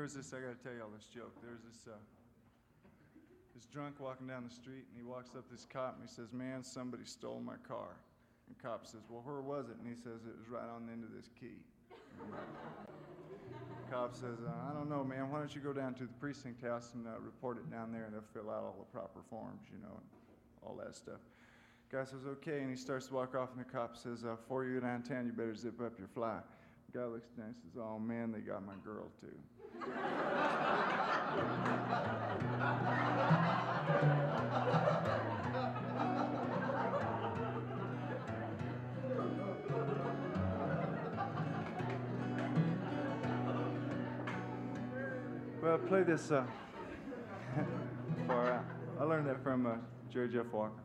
there was this. I got to tell you all this joke. There was this. Uh, this drunk walking down the street, and he walks up this cop and he says, "Man, somebody stole my car." And cop says, "Well, where was it?" And he says, "It was right on the end of this key." cop says, uh, "I don't know, man. Why don't you go down to the precinct house and uh, report it down there, and they'll fill out all the proper forms, you know, all that stuff." Guy says, "Okay," and he starts to walk off, and the cop says, uh, "Before you downtown, you better zip up your fly." The guy looks down and says, "Oh man, they got my girl too." Well, play this uh. I learned that from uh, Jerry Jeff Walker.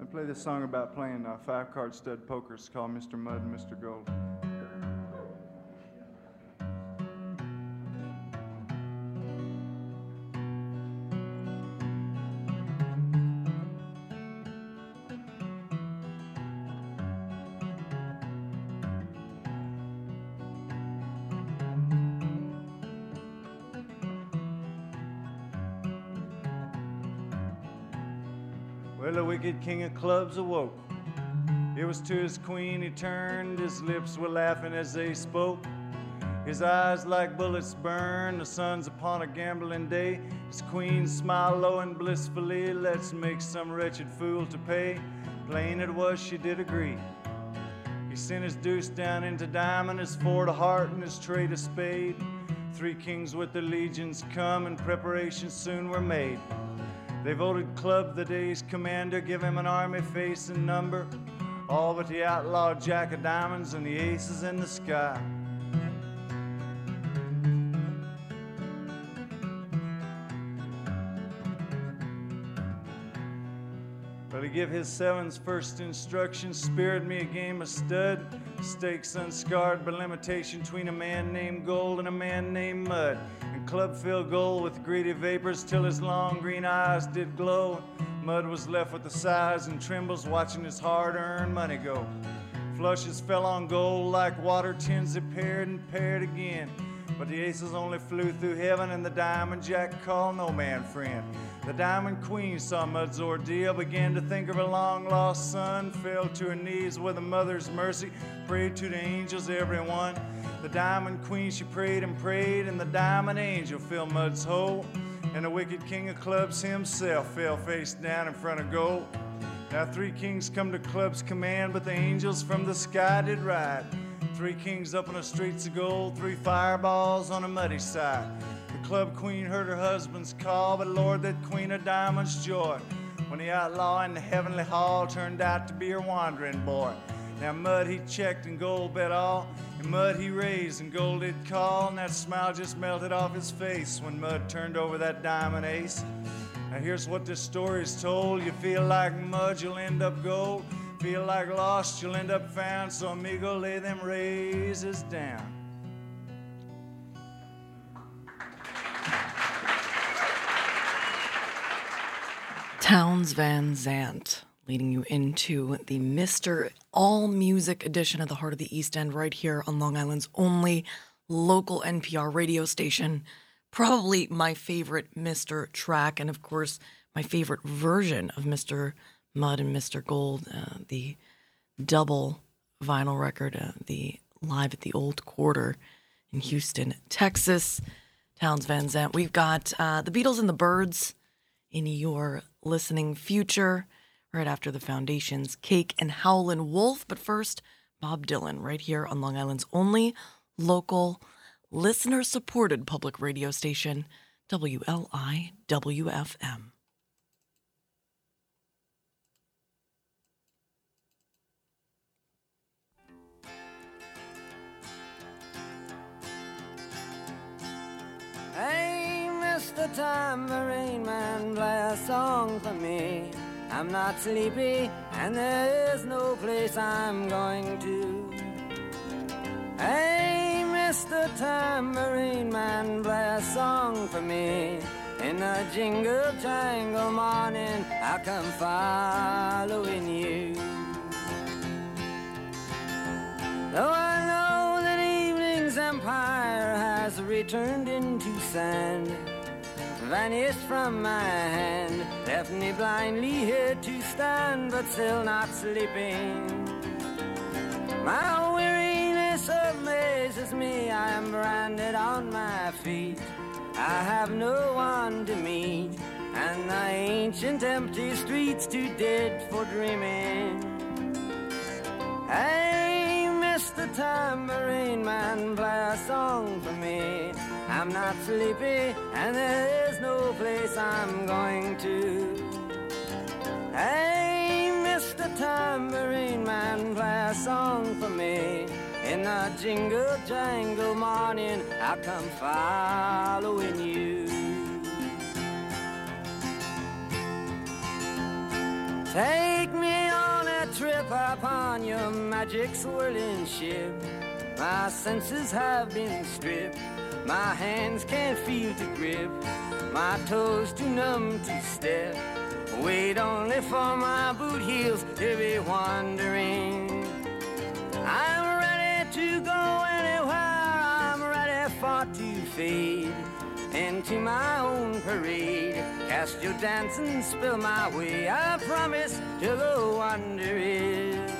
I play this song about playing uh, five card stud poker. It's called Mr. Mud and Mr. Gold. King of clubs awoke. It was to his queen he turned, his lips were laughing as they spoke. His eyes like bullets burn, the sun's upon a gambling day. His queen smiled low and blissfully, let's make some wretched fool to pay. Plain it was, she did agree. He sent his deuce down into diamond, his four to heart, and his trade to spade. Three kings with their legions come, and preparations soon were made. They voted Club the day's commander, give him an army face and number. All but the outlaw Jack of Diamonds and the aces in the sky. But he give his sevens first instruction, spirit me a game of stud. Stakes unscarred by limitation between a man named Gold and a man named Mud. Club filled gold with greedy vapors till his long green eyes did glow. Mud was left with the sighs and trembles, watching his hard earned money go. Flushes fell on gold like water tins that paired and paired again. But the aces only flew through heaven, and the diamond jack called no man friend. The diamond queen saw Mud's ordeal, began to think of her long lost son, fell to her knees with a mother's mercy, prayed to the angels, everyone. The diamond queen, she prayed and prayed, and the diamond angel filled Mud's hole. And the wicked king of clubs himself fell face down in front of gold. Now three kings come to club's command, but the angels from the sky did ride. Three kings up on the streets of gold, three fireballs on a muddy side. The club queen heard her husband's call, but Lord, that queen of diamonds joy. When the outlaw in the heavenly hall turned out to be her wandering boy. Now mud he checked and gold bet all, and mud he raised and gold did call, and that smile just melted off his face when mud turned over that diamond ace. Now here's what this story's told. You feel like mud, you'll end up gold. Feel like lost, you'll end up found. So amigo, lay them razors down. Townes Van Zandt leading you into the Mr. All Music edition of the Heart of the East End right here on Long Island's only local NPR radio station. Probably my favorite Mr. track, and of course, my favorite version of Mr. Mud and Mr. Gold, uh, the double vinyl record, uh, the live at the Old Quarter in Houston, Texas. Townes Van Zandt. We've got uh, the Beatles and the Byrds in your listening future, right after the Foundation's Cake and Howlin' Wolf. But first, Bob Dylan, right here on Long Island's only local, listener supported public radio station, WLIWFM. Hey, Mr. Tambourine Man, play a song for me. I'm not sleepy, and there is no place I'm going to. Hey, Mr. Tambourine Man, play a song for me. In the jingle jangle morning, I come following you. Though I know that even empire has returned into sand, vanished from my hand, left me blindly here to stand, but still not sleeping. My weariness amazes me, I am branded on my feet. I have no one to meet, and the ancient empty streets too dead for dreaming. Hey, Mr. Tambourine Man, play a song for me. I'm not sleepy, and there is no place I'm going to. Hey, Mr. Tambourine Man, play a song for me. In the jingle jangle morning, I'll come following you. Take me on a trip upon your magic swirling ship. My senses have been stripped. My hands can't feel to grip. My toes too numb to step. Wait only for my boot heels to be wandering. I'm ready to go anywhere. I'm ready for to fade into my own parade. Cast your dance and spill my way. I promise to go under it.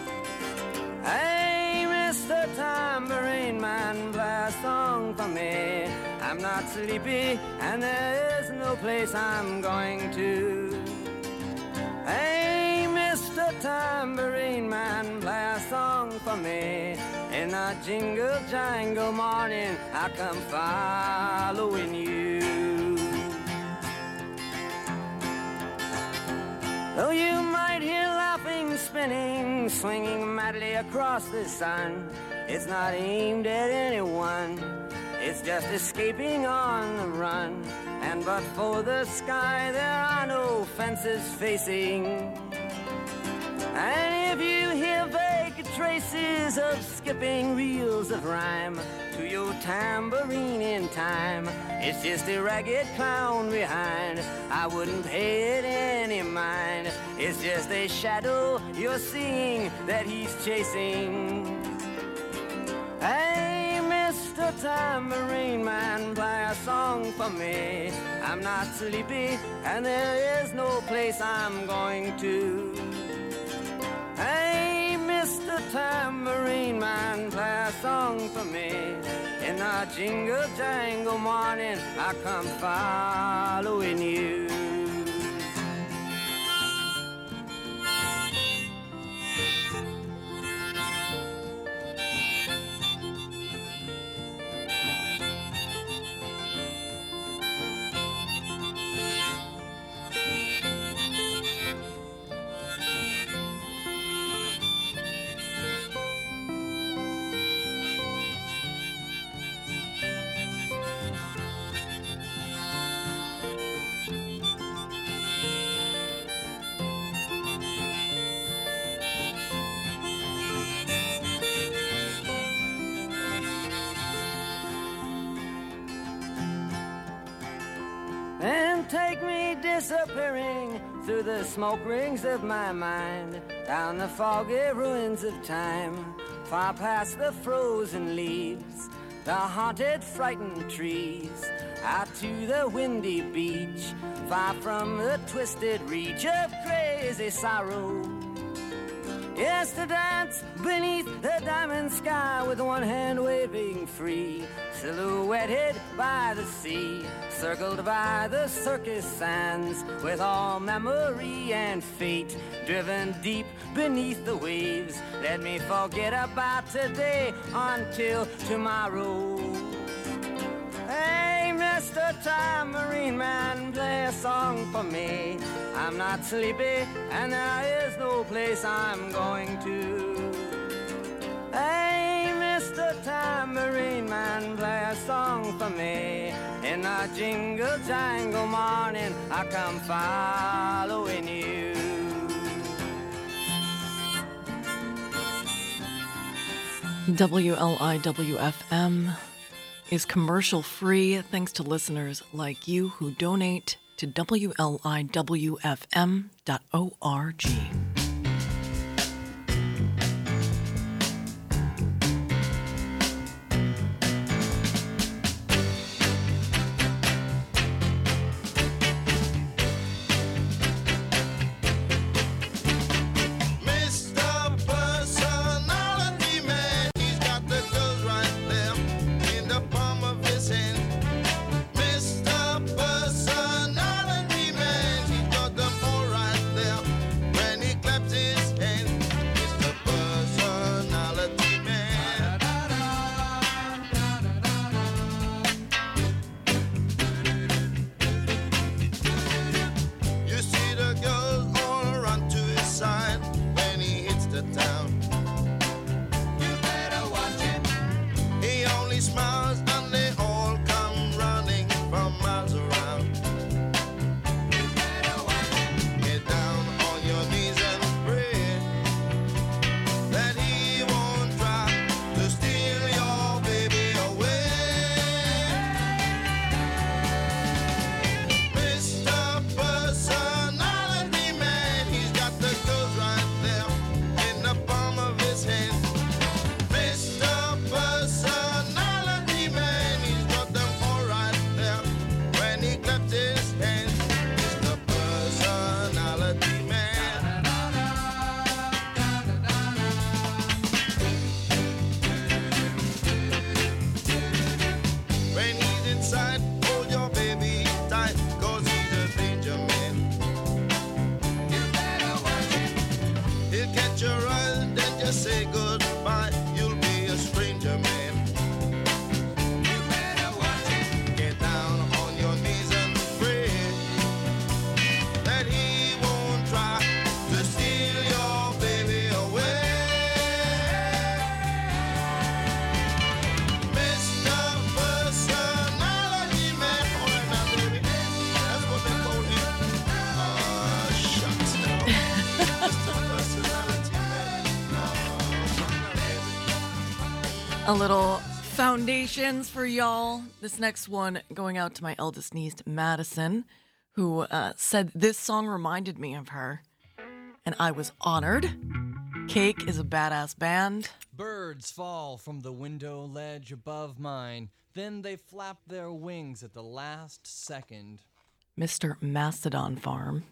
Hey, Mr. Tambourine Man, play a song for me. I'm not sleepy, and there is no place I'm going to. Hey, Mr. Tambourine Man, play a song for me. In a jingle jangle morning, I come following you. Though you might spinning, swinging madly across the sun, it's not aimed at anyone. It's just escaping on the run. And but for the sky, there are no fences facing. And if you traces of skipping reels of rhyme to your tambourine in time, it's just a ragged clown behind. I wouldn't pay it any mind. It's just a shadow you're seeing that he's chasing. Hey, Mr. Tambourine Man, play a song for me. I'm not sleepy, and there is no place I'm going to. Hey, Mr. Tambourine Man, play a song for me. In a jingle jangle morning, I come following you. Disappearing through the smoke rings of my mind, down the foggy ruins of time, far past the frozen leaves, the haunted, frightened trees, out to the windy beach, far from the twisted reach of crazy sorrow. Yes, to dance beneath the diamond sky with one hand waving free, silhouetted by the sea, circled by the circus sands, with all memory and fate driven deep beneath the waves. Let me forget about today until tomorrow. Hey, Mr. Tambourine Man, play a song for me. I'm not sleepy, and there is no place I'm going to. Hey, Mr. Tambourine Man, play a song for me. In a jingle jangle morning, I come following you. WLIWFM is commercial free thanks to listeners like you who donate to WLIWFM.org. little foundations for y'all. This next one going out to my eldest niece, Madison, who uh, said this song reminded me of her. And I was honored. Cake is a badass band. Birds fall from the window ledge above mine. Then they flap their wings at the last second. Mr. Mastodon Farm.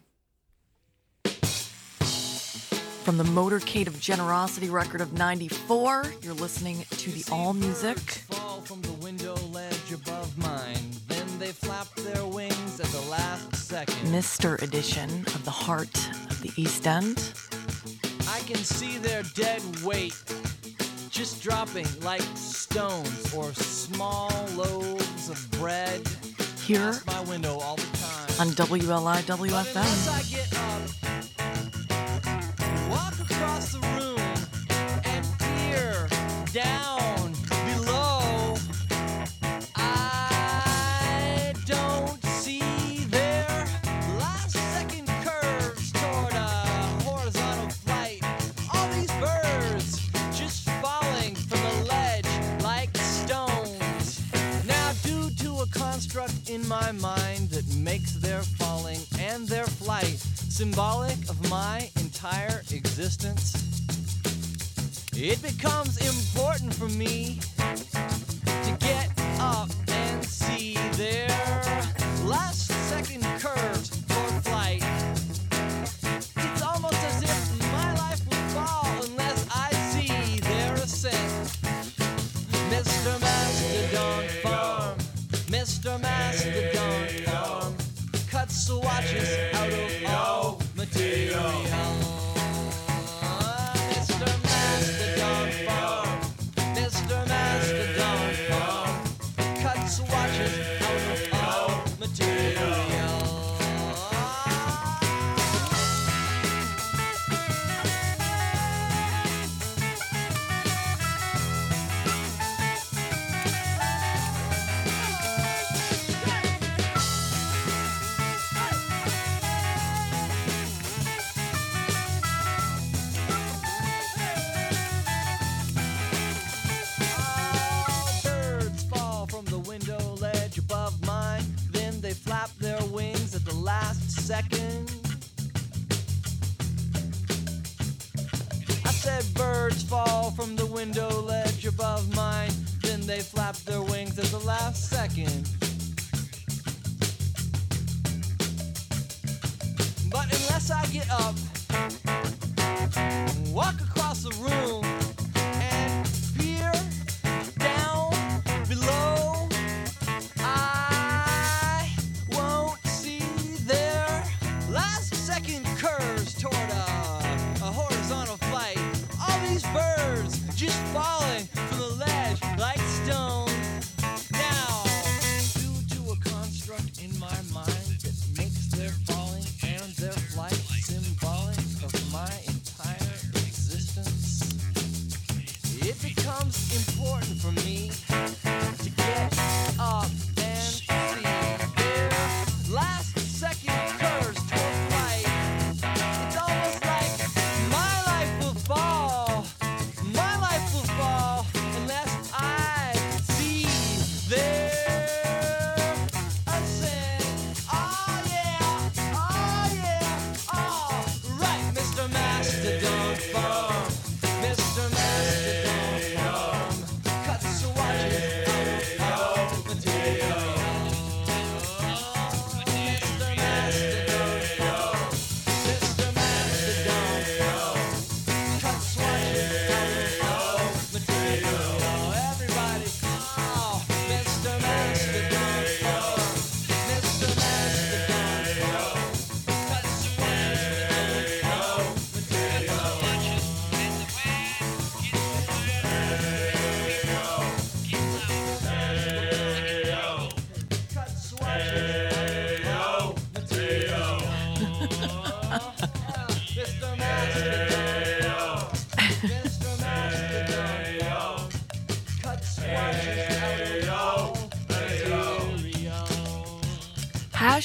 From the Motorcade of Generosity record of 94, you're listening to the All Music. Fall from the window ledge above mine. Then they flap their wings at the last second. Mr. edition of the Heart of the East End. I can see their dead weight just dropping like stones or small loaves of bread. Here Past my window all the time. on WLI walk across the room, and peer down below, I don't see their last second curves toward a horizontal flight. All these birds just falling from the ledge like stones. Now, due to a construct in my mind that makes their falling and their flight symbolic of my entire existence, it becomes important for me to get up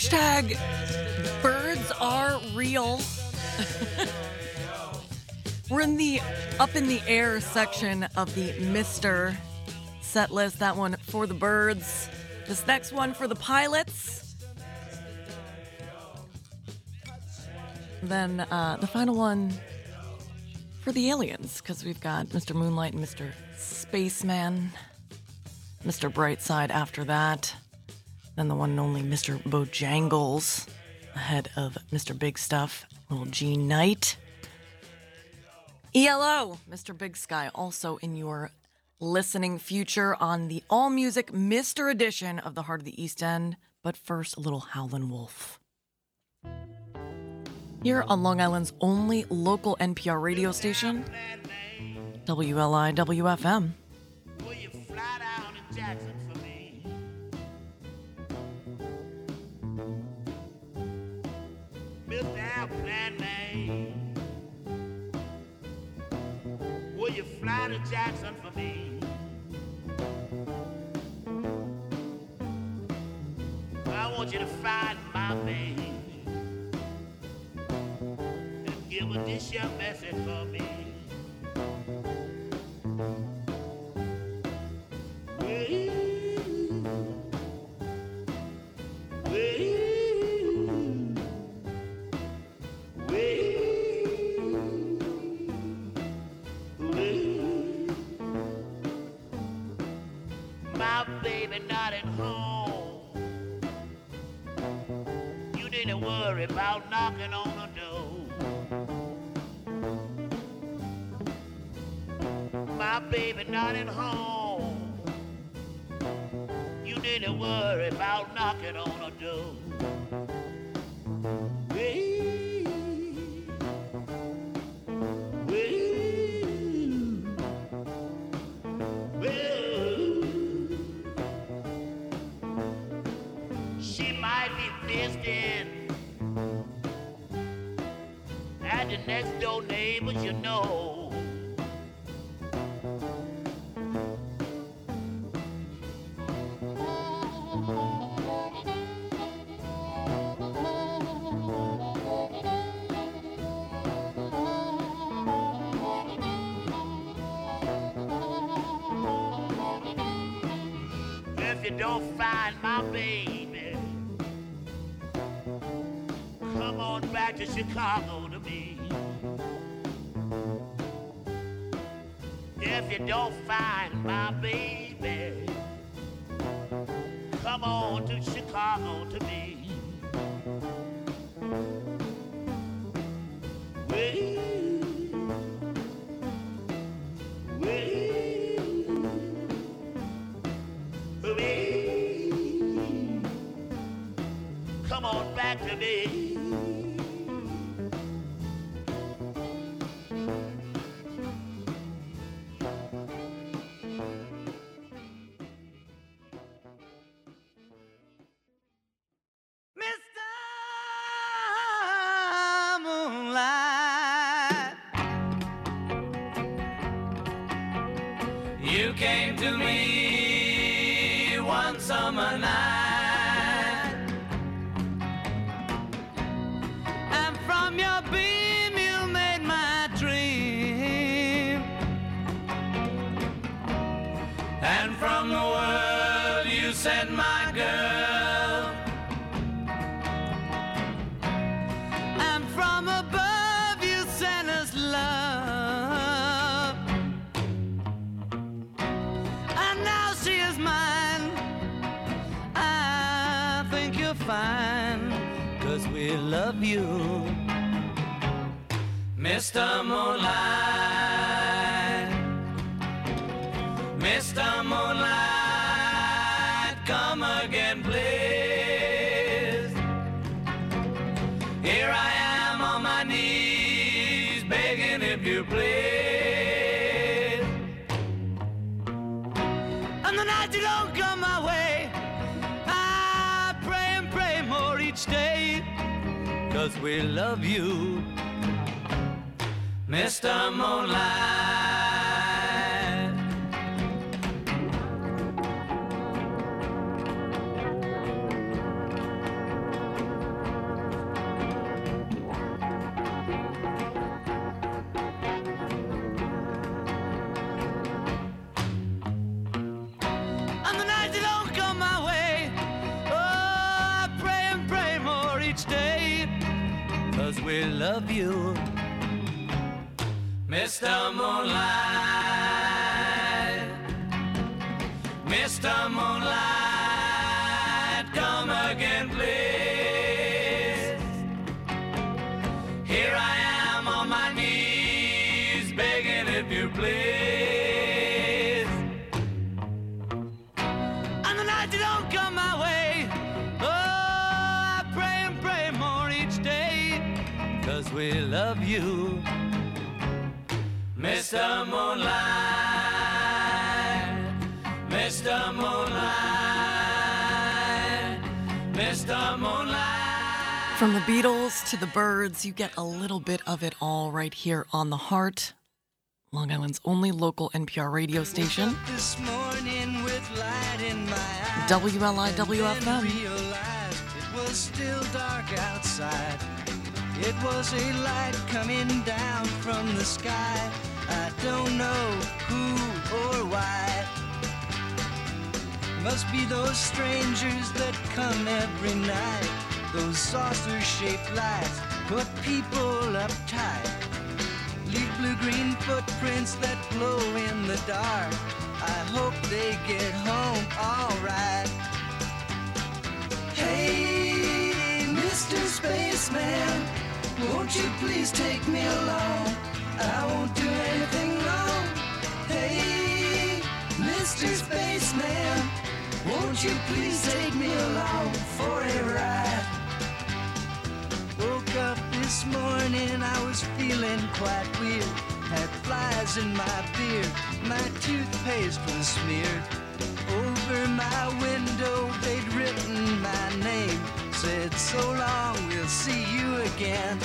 Hashtag birds are real. We're in the up in the air section of the Mr. set list. That one for the birds. This next one for the pilots. Then uh, the final one for the aliens, because we've got Mr. Moonlight and Mr. Spaceman, Mr. Brightside after that. Then the one and only Mr. Bojangles ahead of Mr. Big Stuff, little G Knight. ELO, Mr. Big Sky, also in your listening future on the all music Mr. edition of the Heart of the East End. But first, a little Howlin' Wolf. Here on Long Island's only local NPR radio station, WLI you fly to Jackson for me? I want you to find my baby and give her this your message for me. My baby not at home. You didn't worry about knocking on the door. My baby not at home. You didn't worry about knocking on the door. The next door neighbors, you know. If you don't find my baby, come on back to Chicago If you don't find my baby, come on to Chicago to me. Come on back to me. Byrds, you get a little bit of it all right here on the Heart, Long Island's only local NPR radio station, This morning with light in my eyes. WLIWFM. realized it was still dark outside. It was a light coming down from the sky. I don't know who or why. Must be those strangers that come every night. Those saucer shaped lights put people uptight. Leave blue green footprints that glow in the dark. I hope they get home alright. Hey, Mr. Spaceman, won't you please take me along? I won't do anything wrong. Hey, Mr. Spaceman, won't you please take me along for a ride? Woke up this morning, I was feeling quite weird. Had flies in my beard, my toothpaste was smeared. Over my window, they'd written my name. Said, so long, we'll see you again.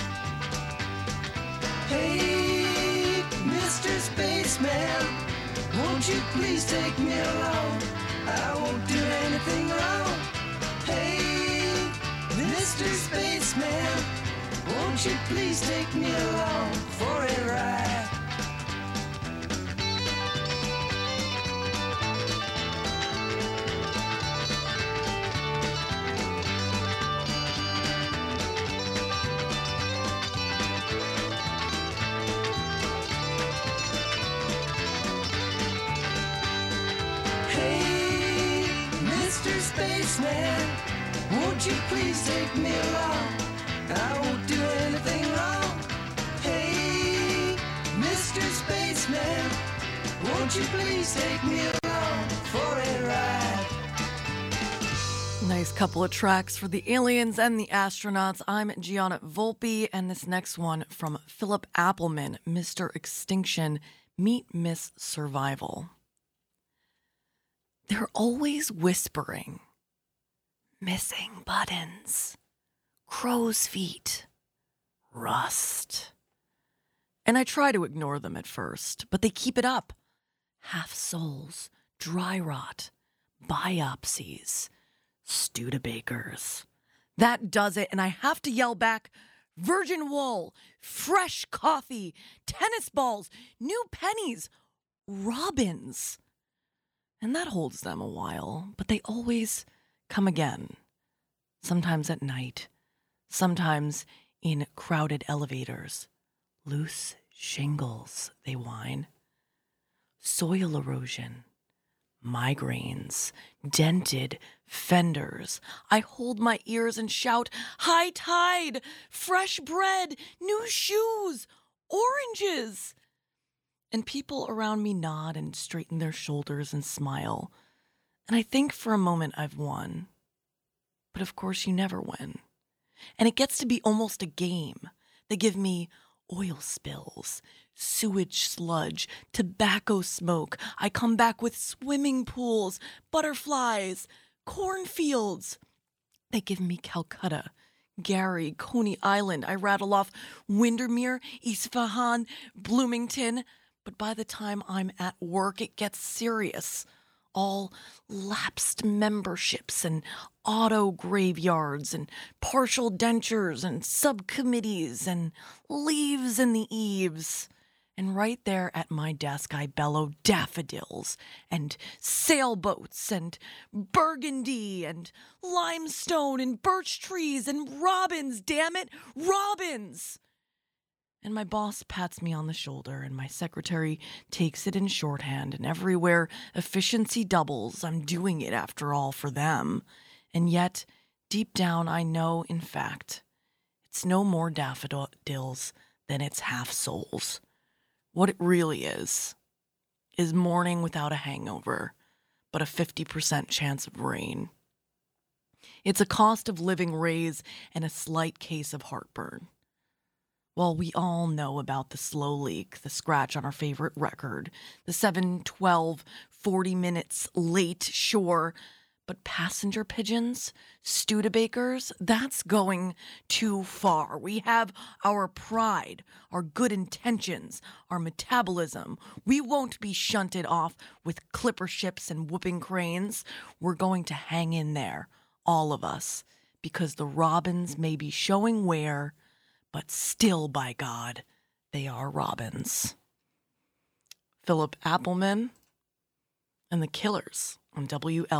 Hey, Mr. Spaceman, won't you please take me along? I won't do anything wrong. Hey, Mr. Spaceman, won't you please take me along for a ride? Hey, Mr. Spaceman, won't you please take me along? I won't do anything wrong. Hey, Mr. Spaceman, won't you please take me along for a ride? Nice couple of tracks for the aliens and the astronauts. I'm Gianna Volpe, and this next one from Philip Appleman, Mr. Extinction, Meet Miss Survival. They're always whispering, missing buttons, crow's feet, rust. And I try to ignore them at first, but they keep it up. Half soles, dry rot, biopsies, Studebakers. That does it, and I have to yell back virgin wool, fresh coffee, tennis balls, new pennies, robins. And that holds them a while, but they always come again. Sometimes at night, sometimes in crowded elevators. Loose shingles, they whine. Soil erosion, migraines, dented fenders. I hold my ears and shout, High tide, fresh bread, new shoes, oranges. And people around me nod and straighten their shoulders and smile. And I think for a moment I've won. But of course, you never win. And it gets to be almost a game. They give me oil spills, sewage sludge, tobacco smoke. I come back with swimming pools, butterflies, cornfields. They give me Calcutta, Gary, Coney Island. I rattle off Windermere, Isfahan, Bloomington. But by the time I'm at work, it gets serious. All lapsed memberships and auto graveyards and partial dentures and subcommittees and leaves in the eaves. And right there at my desk, I bellow daffodils and sailboats and burgundy and limestone and birch trees and robins, damn it, robins! And my boss pats me on the shoulder, and my secretary takes it in shorthand, and everywhere efficiency doubles, I'm doing it after all for them. And yet, deep down, I know, in fact, it's no more daffodils than it's half soles. What it really is, is morning without a hangover, but a 50% chance of rain. It's a cost of living raise and a slight case of heartburn. Well, we all know about the slow leak, the scratch on our favorite record, the 7 12 40 minutes late, sure. But passenger pigeons, Studebakers, that's going too far. We have our pride, our good intentions, our metabolism. We won't be shunted off with clipper ships and whooping cranes. We're going to hang in there, all of us, because the robins may be showing where but still, by God, they are robins. Philip Appleman and the Killers on WLIWFM.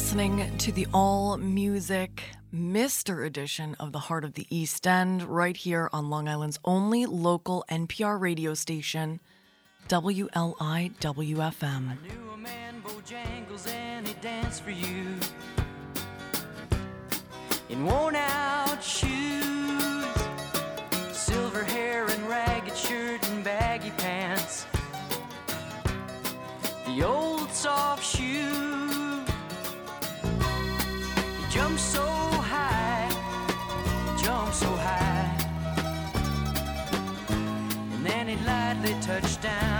Listening to the all music Mr. edition of the Heart of the East End right here on Long Island's only local NPR radio station, WLIWFM. in worn out shoes, silver hair and ragged shirt and baggy pants, the old soft shoe. Lightly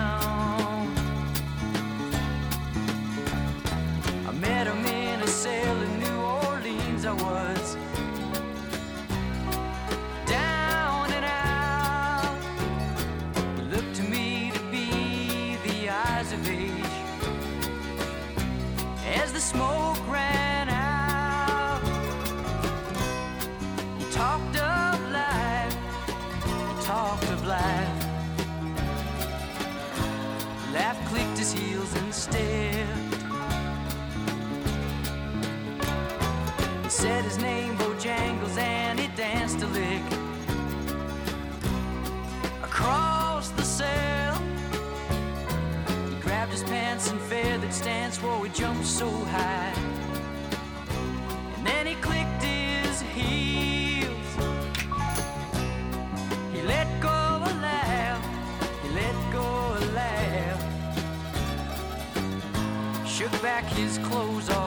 stance while we jumped so high. And then he clicked his heels. He let go a laugh. He let go a laugh. Shook back his clothes all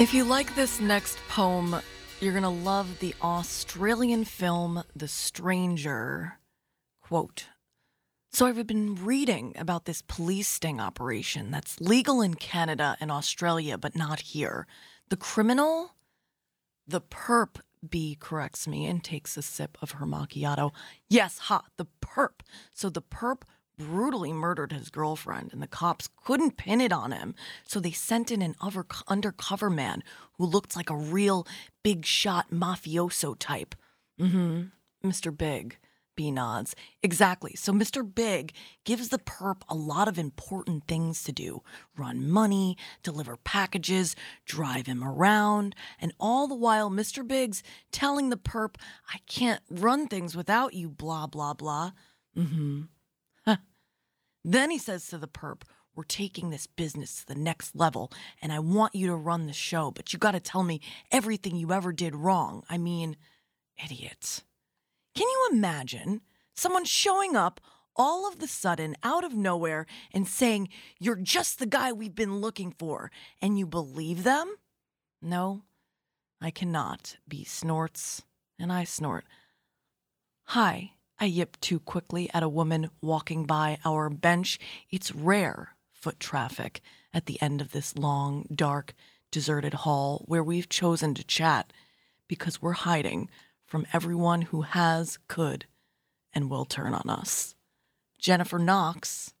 If you like this next poem, you're going to love the Australian film The Stranger. Quote So I've been reading about this police sting operation that's legal in Canada and Australia, but not here. The criminal, the perp, B corrects me and takes a sip of her macchiato. Yes, ha, the perp. So the perp brutally murdered his girlfriend, and the cops couldn't pin it on him. So they sent in an other, undercover man who looked like a real big shot mafioso type. Mm hmm. Mr. Big. B nods. Exactly. So Mr. Big gives the perp a lot of important things to do run money, deliver packages, drive him around, and all the while Mr. Big's telling the perp, I can't run things without you, blah, blah, blah. Mm hmm. Then he says to the perp, We're taking this business to the next level, and I want you to run the show, but you got to tell me everything you ever did wrong. I mean, idiots. Can you imagine someone showing up all of the sudden out of nowhere and saying, You're just the guy we've been looking for, and you believe them? No, I cannot. B snorts, and I snort. Hi, I yip too quickly at a woman walking by our bench. It's rare foot traffic at the end of this long, dark, deserted hall where we've chosen to chat because we're hiding from everyone who has, could, and will turn on us. Jennifer Knox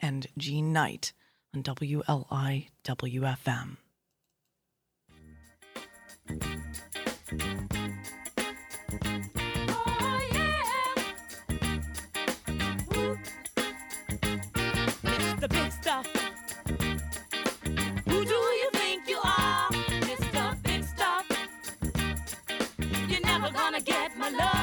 and Jean Knight on WLIWFM. Thank get my love.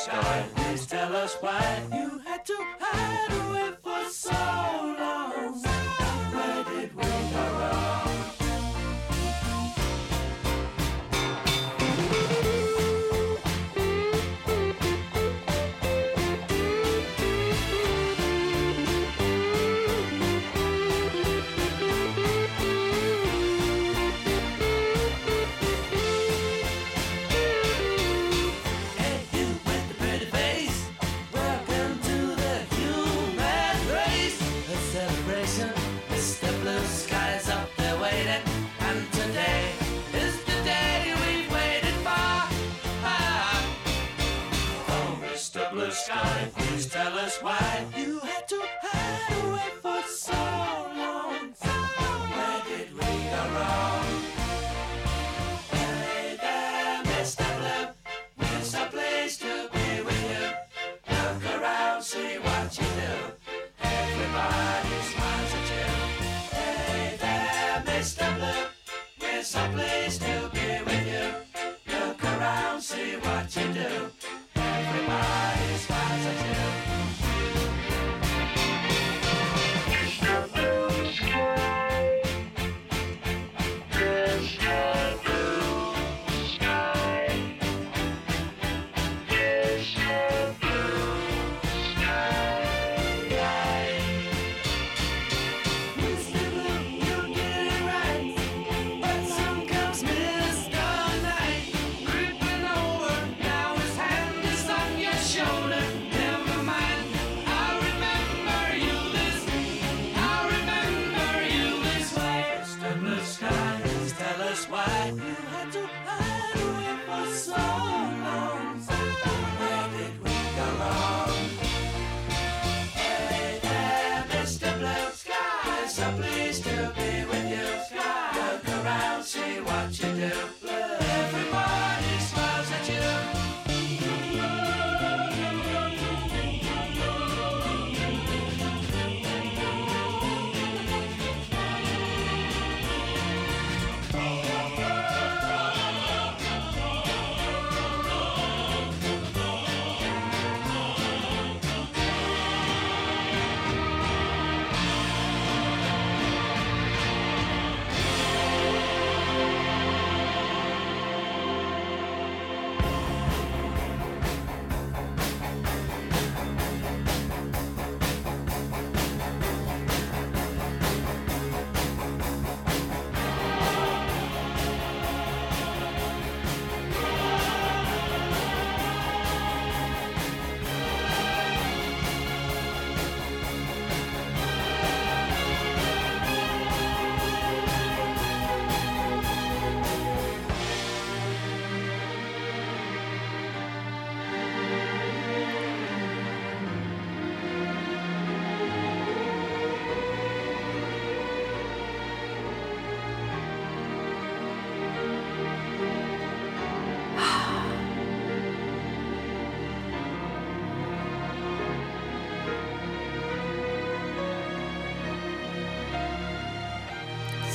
sky. Please tell us why you had to hide.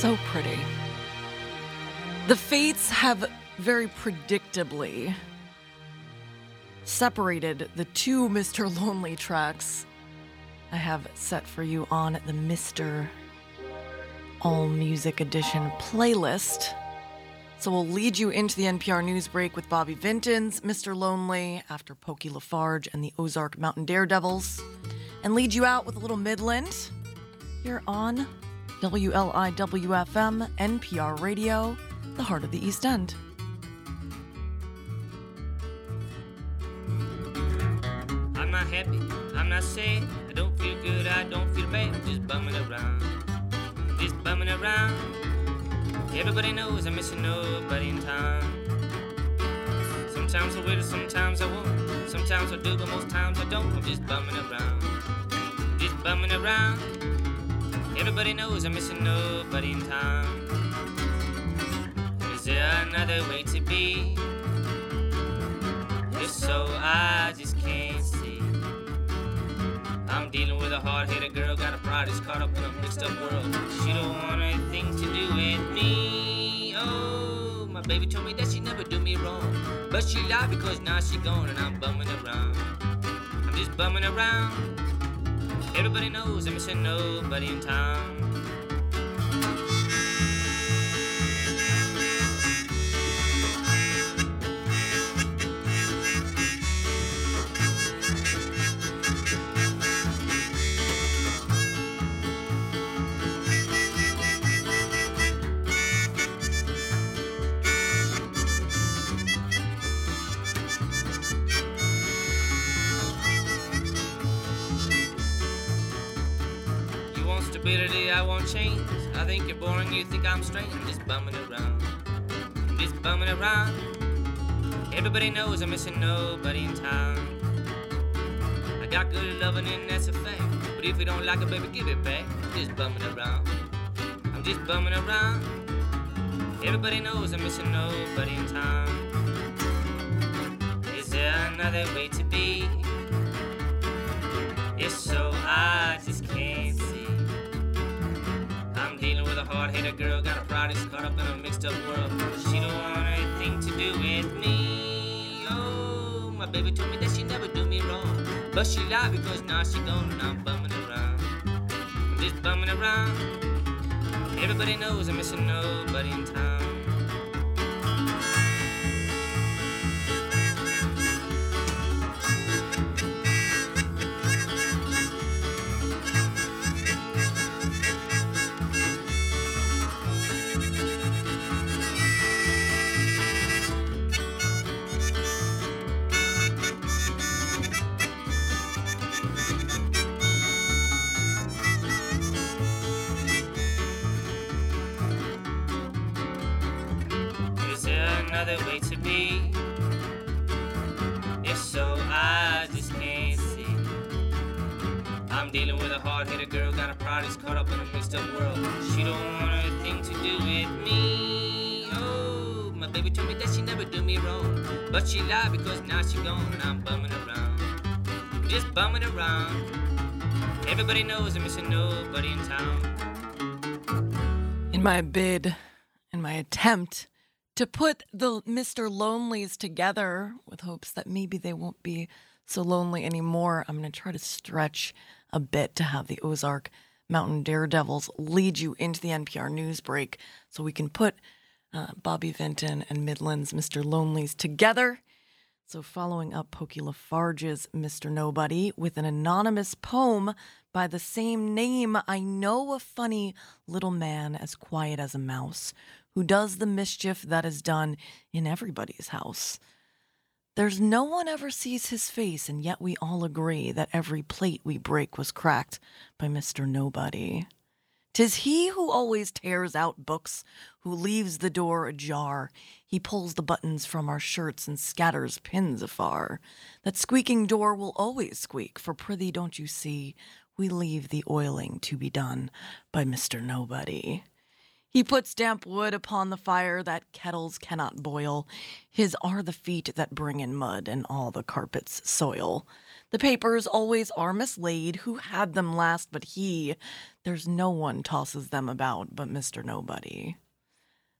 So pretty. The Fates have very predictably separated the two Mr. Lonely tracks I have set for you on the Mr. All Music Edition playlist. So we'll lead you into the NPR news break with Bobby Vinton's Mr. Lonely after Pokey Lafarge and the Ozark Mountain Daredevils, and lead you out with a little Midland here on WLIWFM NPR Radio, the heart of the East End. I'm not happy, I'm not sad. I don't feel good, I don't feel bad. I'm just bumming around, just bumming around. Everybody knows I'm missing nobody in town. Sometimes I will, sometimes I won't. Sometimes I do, but most times I don't. I'm just bumming around, just bumming around. Everybody knows I'm missing nobody in town. Is there another way to be? If so, I just can't see. I'm dealing with a hard-headed girl, got a pride that's caught up in a mixed-up world. She don't want anything to do with me. Oh, my baby told me that she never do me wrong, but she lied because now she gone and I'm bumming around. I'm just bumming around. Everybody knows I'm missing nobody in town. I want change. I think you're boring, you think I'm strange. I'm just bumming around. I'm just bumming around. Everybody knows I'm missing nobody in town. I got good loving and that's a fact. But if you don't like it, baby, give it back. I'm just bumming around. I'm just bumming around. Everybody knows I'm missing nobody in town. Is there another way to be? Up world. She don't want anything to do with me. Oh, my baby told me that she never do me wrong. But she lied because now she gone and I'm bumming around. I'm just bumming around. Everybody knows I'm missing nobody in town. I'm dealing with a hard-headed girl, got a pride is caught up in a mixed-up world. She don't want anything to do with me. Oh, my baby told me that she never do me wrong, but she lied because now she gone I'm bumming around, just bumming around. Everybody knows I'm missing nobody in town. In my bid, in my attempt to put the Mr. Lonelys together with hopes that maybe they won't be so lonely anymore, I'm going to try to stretch a bit to have the Ozark Mountain Daredevils lead you into the NPR news break so we can put uh, Bobby Vinton and Midland's Mr. Lonelys together. So, following up Pokey Lafarge's Mr. Nobody with an anonymous poem by the same name, I know a funny little man as quiet as a mouse who does the mischief that is done in everybody's house. There's no one ever sees his face, and yet we all agree that every plate we break was cracked by Mr. Nobody. Tis he who always tears out books, who leaves the door ajar. He pulls the buttons from our shirts and scatters pins afar. That squeaking door will always squeak, for prithee don't you see, we leave the oiling to be done by Mr. Nobody. He puts damp wood upon the fire that kettles cannot boil. His are the feet that bring in mud and all the carpets soil. The papers always are mislaid. Who had them last but he? There's no one tosses them about but Mr. Nobody.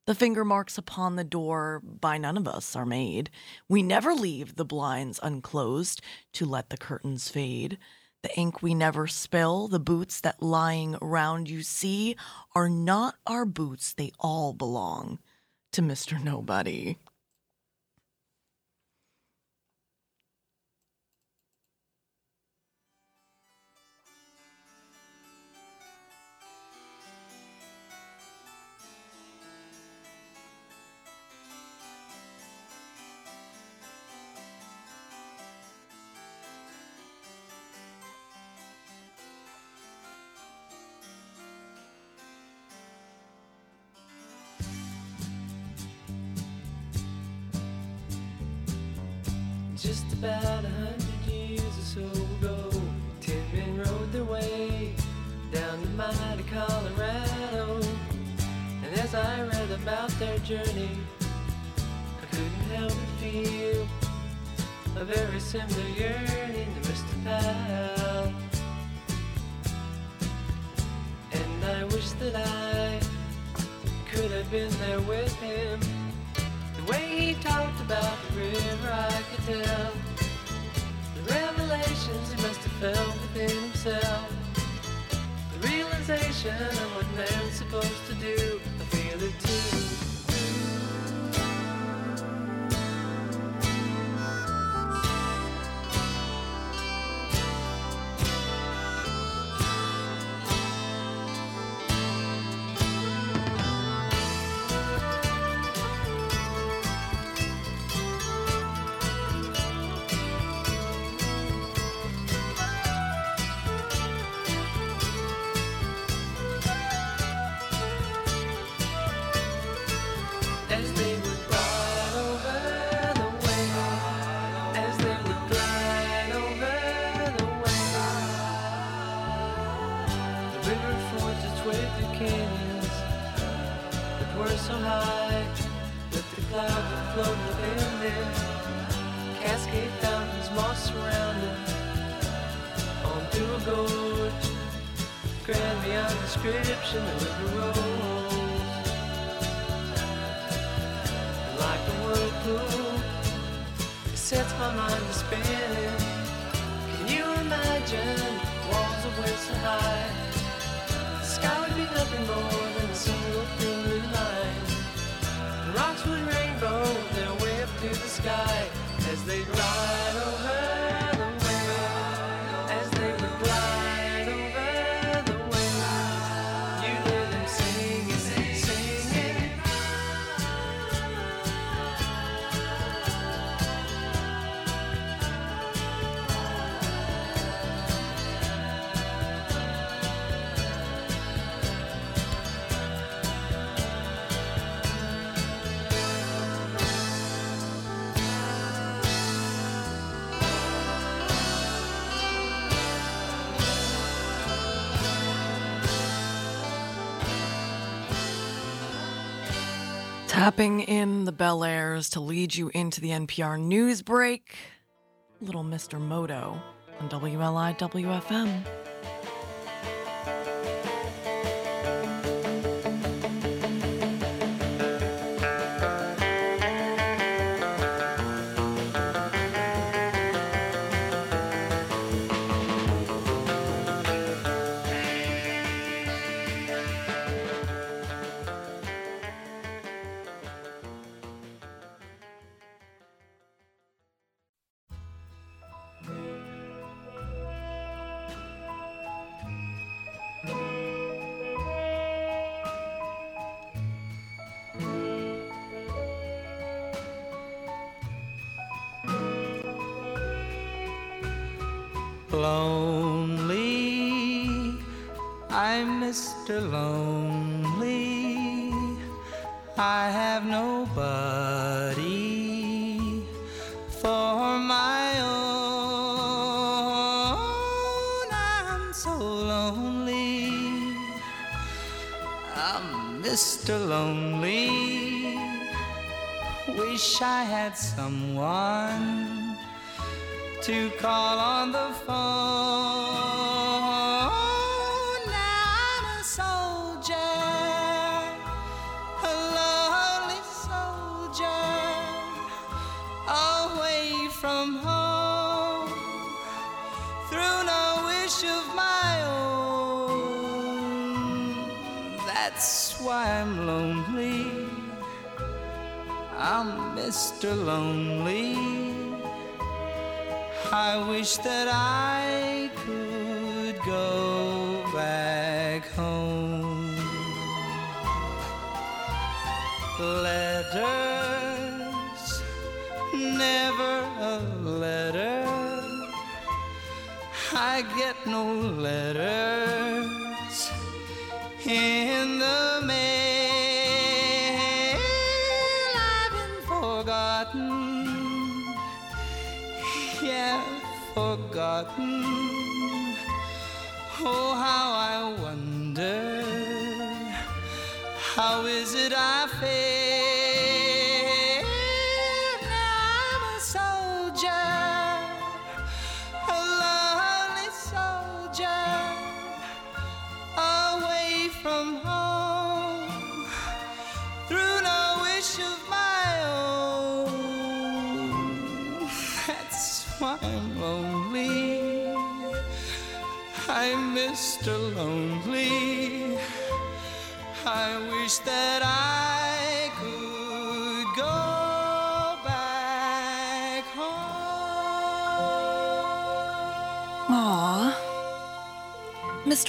The finger marks upon the door by none of us are made. We never leave the blinds unclosed to let the curtains fade. The ink we never spill, the boots that lying round you see are not our boots, they all belong to Mr. Nobody. Just about a hundred years or so ago, ten men rode their way down the mighty Colorado. And as I read about their journey, I couldn't help but feel a very similar yearning to Mr. Powell. And I wish that I could have been there with him. Way he talked about the river, I could tell. The revelations he must have felt within himself. The realization of what man's supposed to do, I feel it too. Tapping in the Belairs to lead you into the NPR news break. Little Mr. Moto on WLI Lonely, I'm Mr. Lonely. I have nobody for my own. I'm so lonely. I'm Mr. Lonely. Wish I had someone to call on the phone. Now I'm a soldier, a lonely soldier, away from home, through no wish of my own. That's why I'm lonely. I'm Mr. Lonely. I wish that I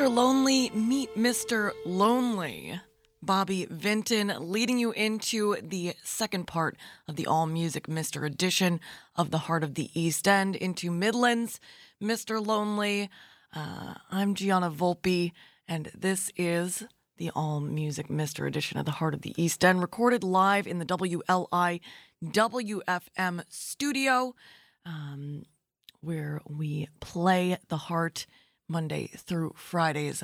Mr. Lonely, meet Mr. Lonely. Bobby Vinton leading you into the second part of the All Music Mr. edition of the Heart of the East End into Midlands. Mr. Lonely. Uh, I'm Gianna Volpe, and this is the All Music Mr. edition of the Heart of the East End, recorded live in the WLI WFM studio, um, where we play the heart Monday through Fridays,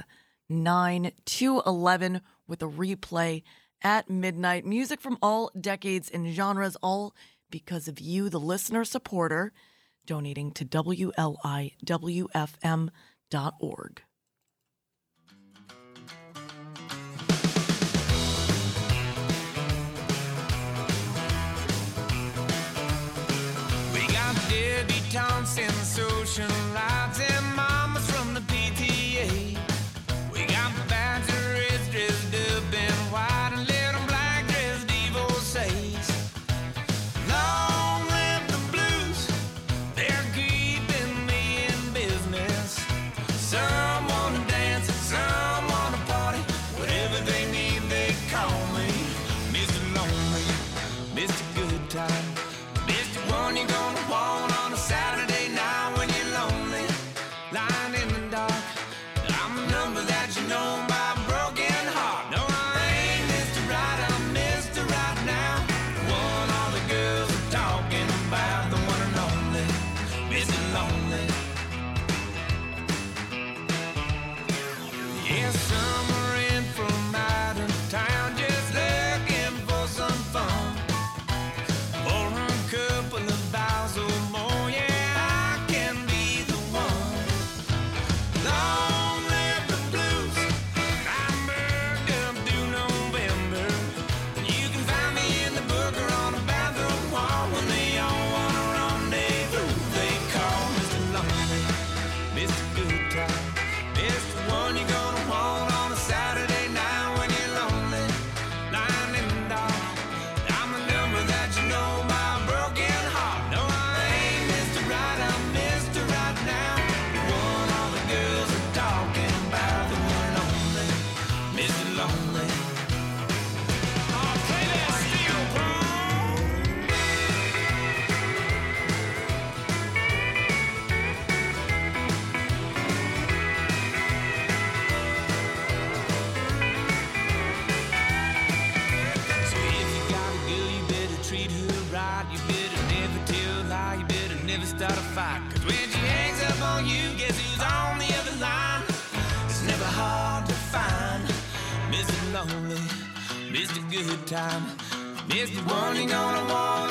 9 to 11, with a replay at midnight. Music from all decades and genres, all because of you, the listener supporter, donating to WLIWFM.org. Debbie Thompson, social life. time. The warning on the wall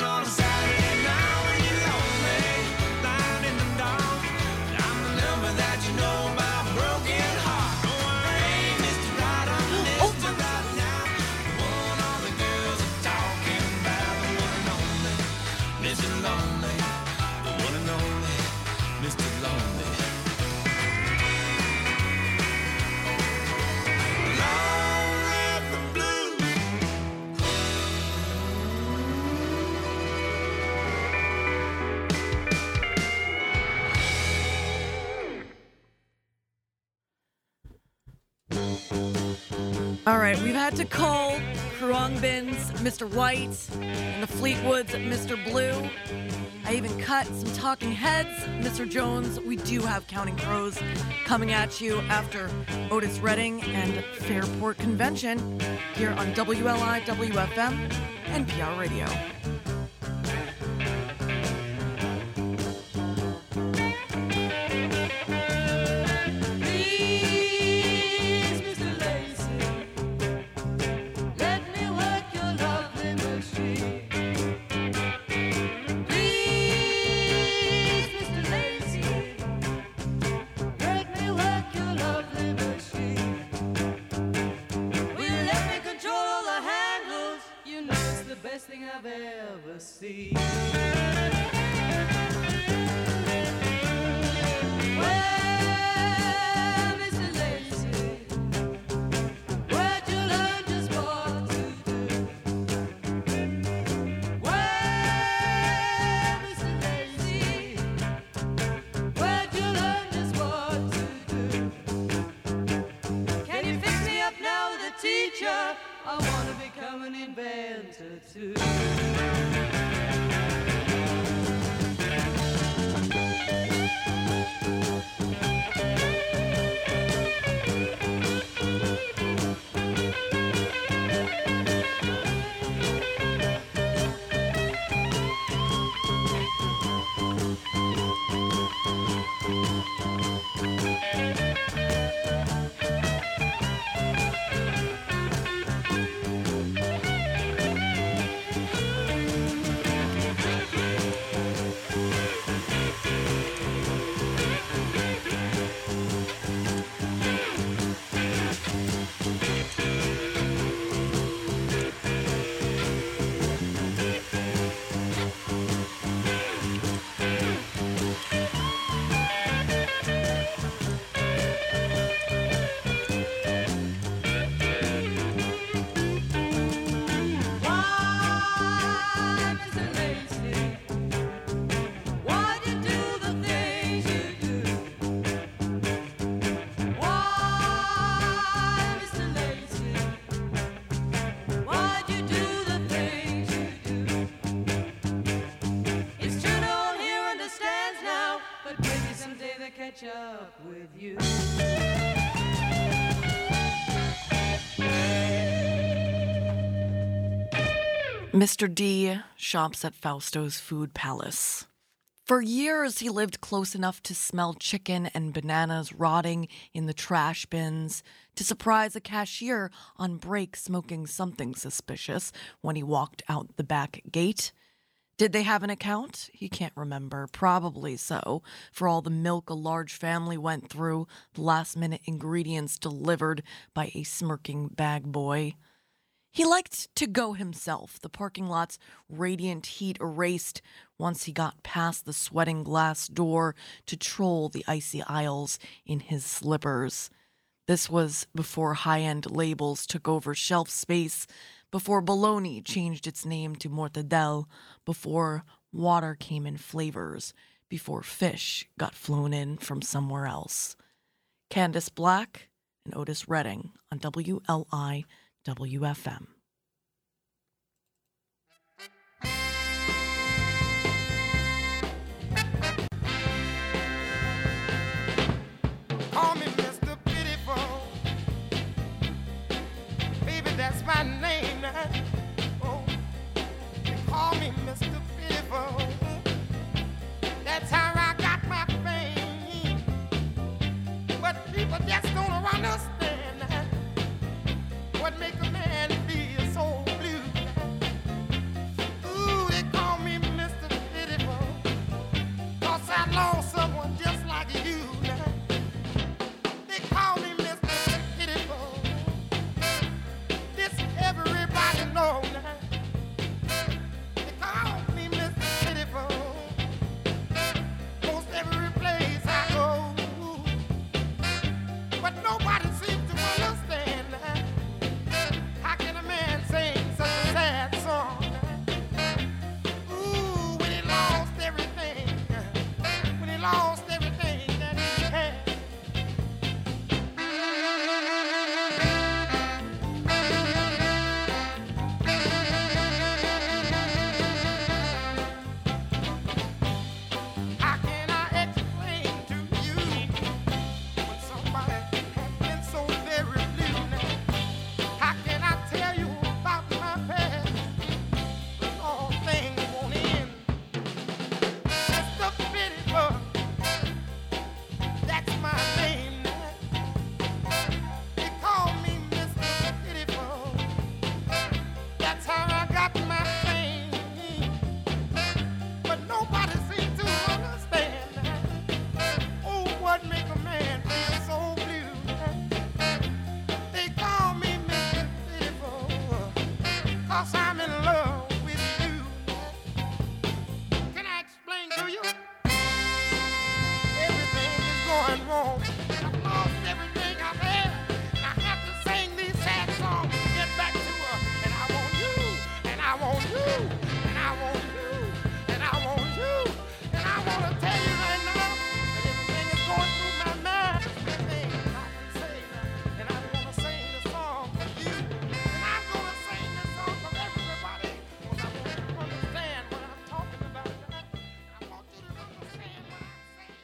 Mr. White, and the Fleetwoods, Mr. Blue. I even cut some talking heads. Mr. Jones, we do have Counting Crows coming at you after Otis Redding and Fairport Convention here on WLI, WFM, and PR Radio. Mr. D shops at Fausto's Food Palace. For years, he lived close enough to smell chicken and bananas rotting in the trash bins, to surprise a cashier on break smoking something suspicious when he walked out the back gate. Did they have an account? He can't remember. Probably so, for all the milk a large family went through, the last minute ingredients delivered by a smirking bag boy. He liked to go himself, the parking lot's radiant heat erased once he got past the sweating glass door to troll the icy aisles in his slippers. This was before high end labels took over shelf space, before bologna changed its name to mortadelle, before water came in flavors, before fish got flown in from somewhere else. Candace Black and Otis Redding on WLI WFM. Call me Mr. Pitiful. Baby, that's my name. Oh, call me Mr. Pitiful.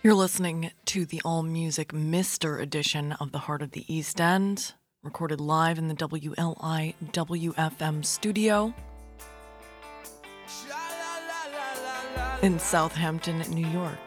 You're listening to the All Music Mister edition of the Heart of the East End, recorded live in the WLI WFM studio in Southampton, New York.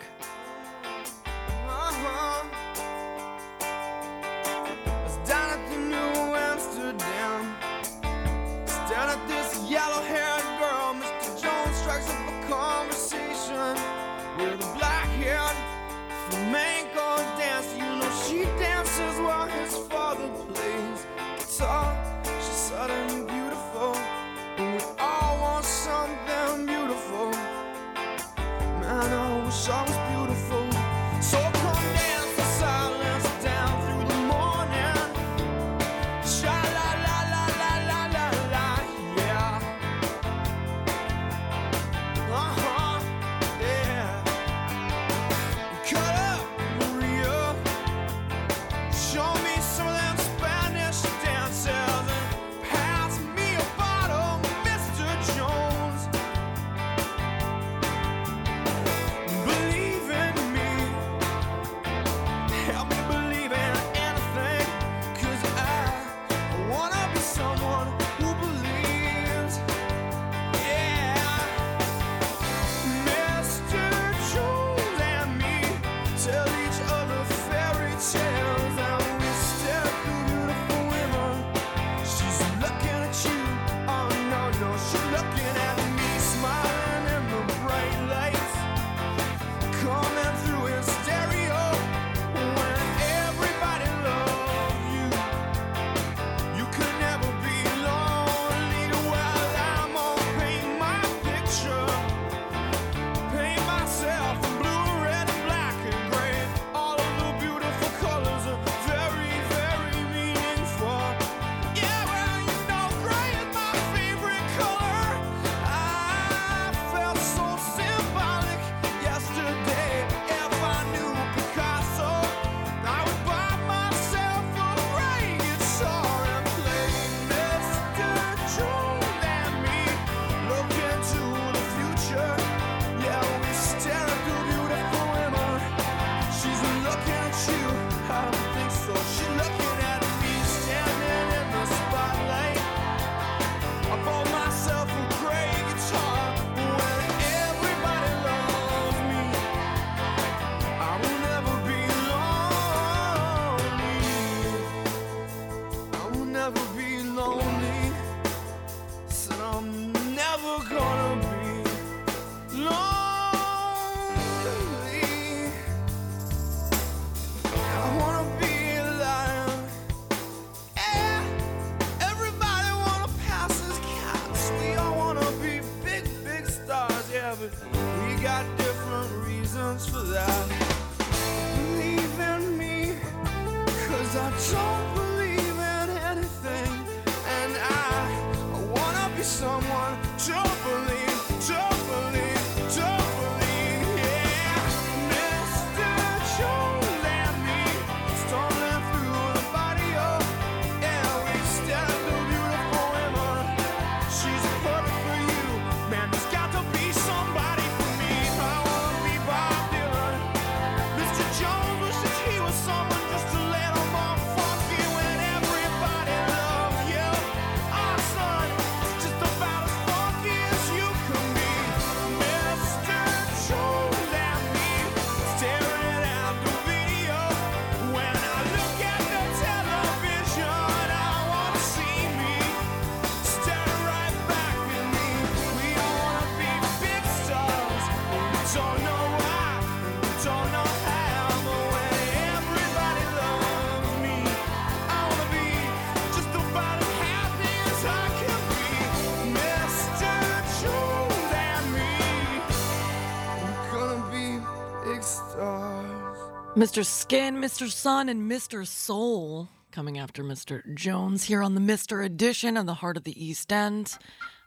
Mr. Skin, Mr. Sun, and Mr. Soul coming after Mr. Jones here on the Mr. Edition of the Heart of the East End.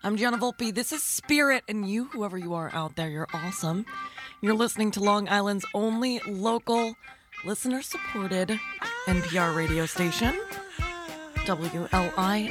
I'm Gianna Volpe. This is Spirit, and you, whoever you are out there, you're awesome. You're listening to Long Island's only local, listener supported NPR radio station, WLIWFM.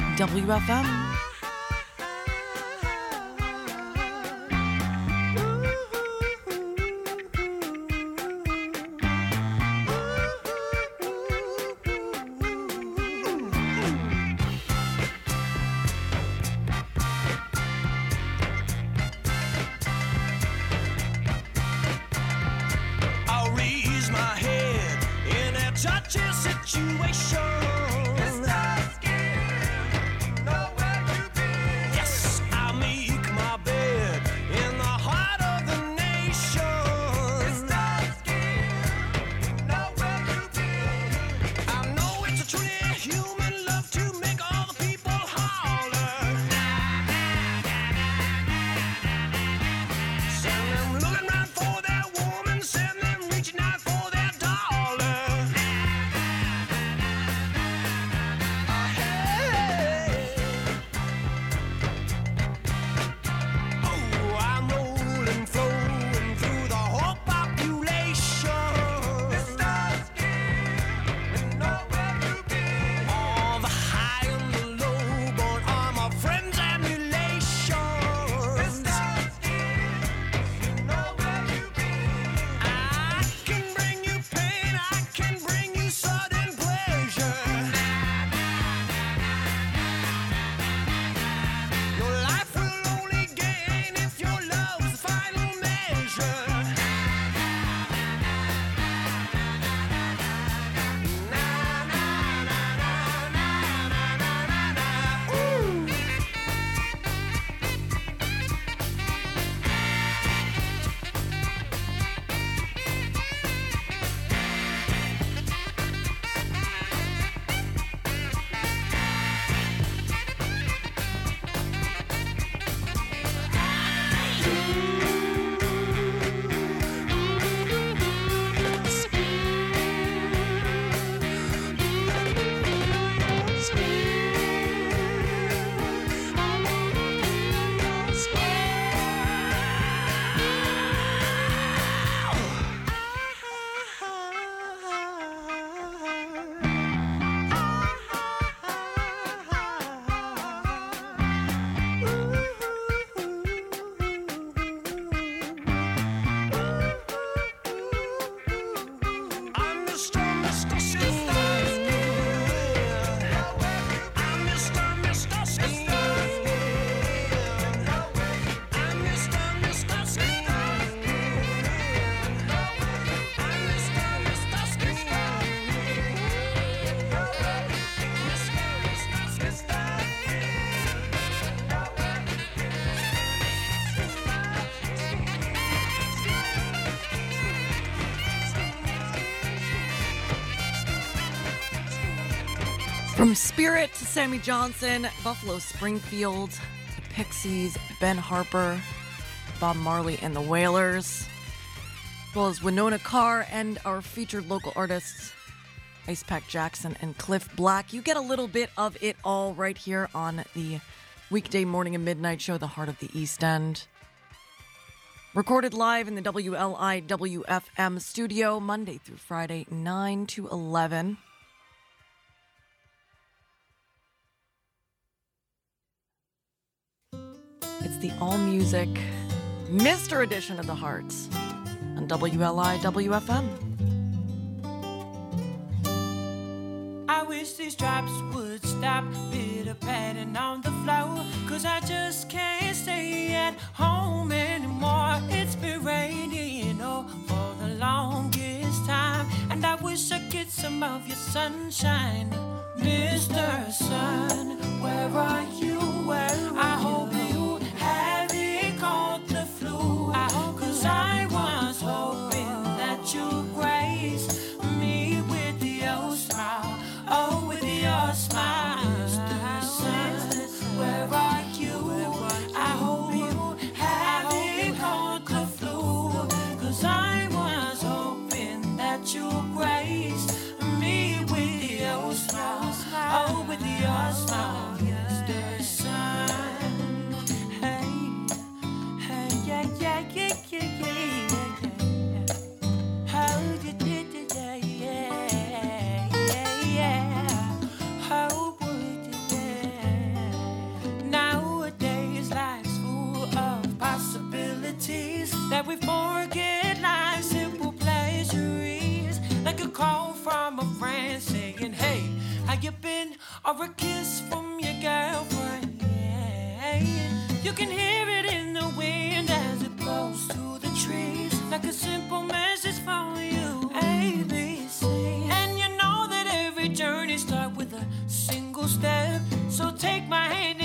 Barrett to Sammy Johnson, Buffalo Springfield, Pixies, Ben Harper, Bob Marley and the Wailers, as well as Wynona Carr and our featured local artists, Ice Pack Jackson and Cliff Black. You get a little bit of it all right here on the weekday morning and midnight show, The Heart of the East End. Recorded live in the WLIWFM studio Monday through Friday, 9 to 11. It's the all music Mr. Edition of the Hearts on WLI WLIWFM. I wish these drops would stop pitter patting on the floor. Cause I just can't stay at home anymore. It's been raining oh, for the longest time. And I wish I'd get some of your sunshine. Mr. Sun, where are you? Where I hope that friend saying, Hey, how you been? Or a kiss from your girlfriend. Yeah. You can hear it in the wind as it blows through the trees. Like a simple message from you. ABC. And you know that every journey starts with a single step. So take my hand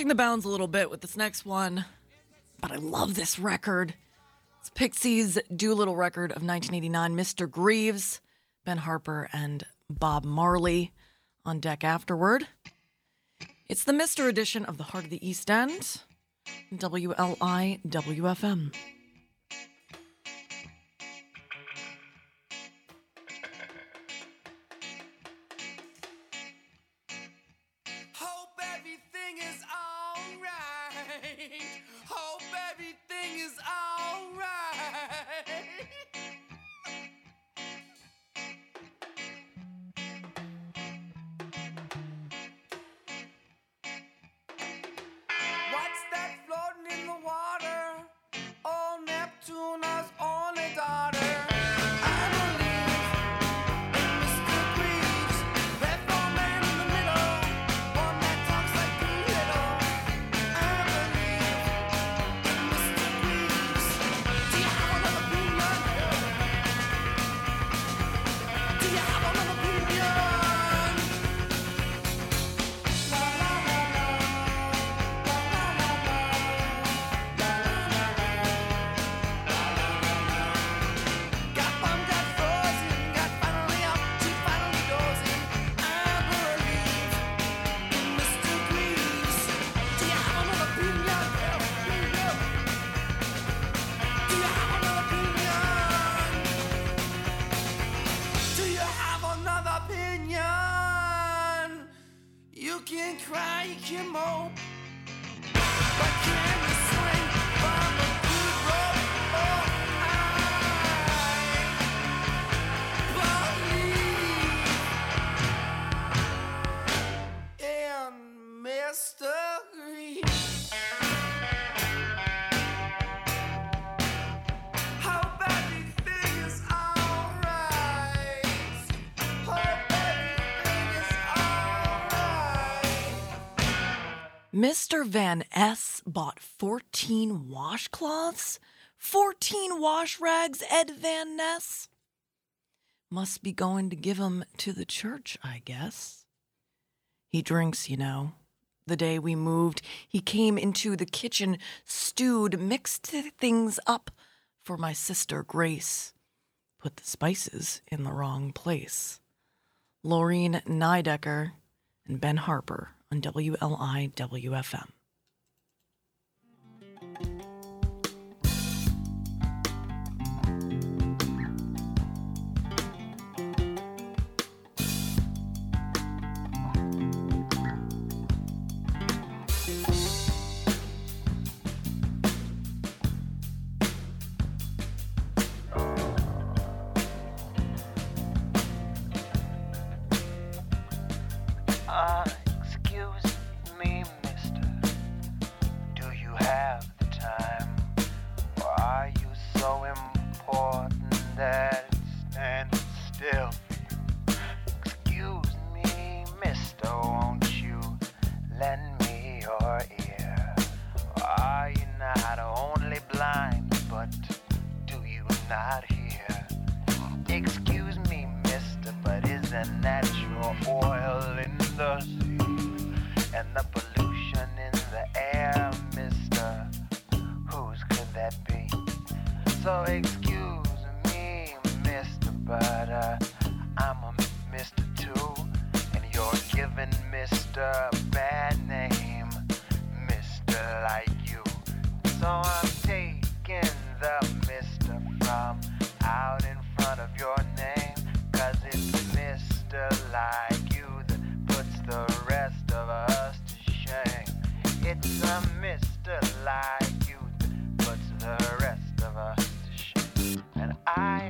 Pushing the bounds a little bit with this next one, but I love this record. It's Pixies' Doolittle record of 1989, Mr. Grieves, Ben Harper, and Bob Marley on deck afterward. It's the Mr. edition of the Heart of the East End, WLI alright. Hope Van Ness bought 14 washcloths? 14 wash rags, Ed Van Ness? Must be going to give 'em to the church, I guess. He drinks, you know. The day we moved, he came into the kitchen, stewed, mixed things up for my sister Grace. Put the spices in the wrong place. Lorine Niedecker and Ben Harper on WLI So excuse me, mister, but uh, I'm a mister too. And you're giving mister a bad name, mister like you. So I'm taking the mister from out in front of your name. Cause it's mister like you that puts the rest of us to shame. It's a mister like I,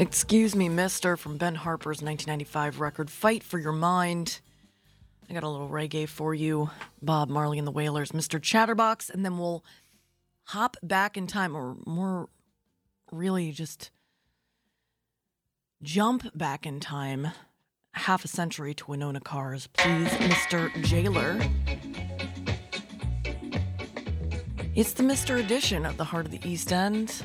Excuse me, Mister, from Ben Harper's 1995 record Fight for Your Mind. I got a little reggae for you Bob Marley and the Wailers, Mr. Chatterbox, and then we'll hop back in time, or more really just jump back in time half a century to Wynona Carr's. Please, Mr. Jailer. It's the Mr. Edition of the Heart of the East End.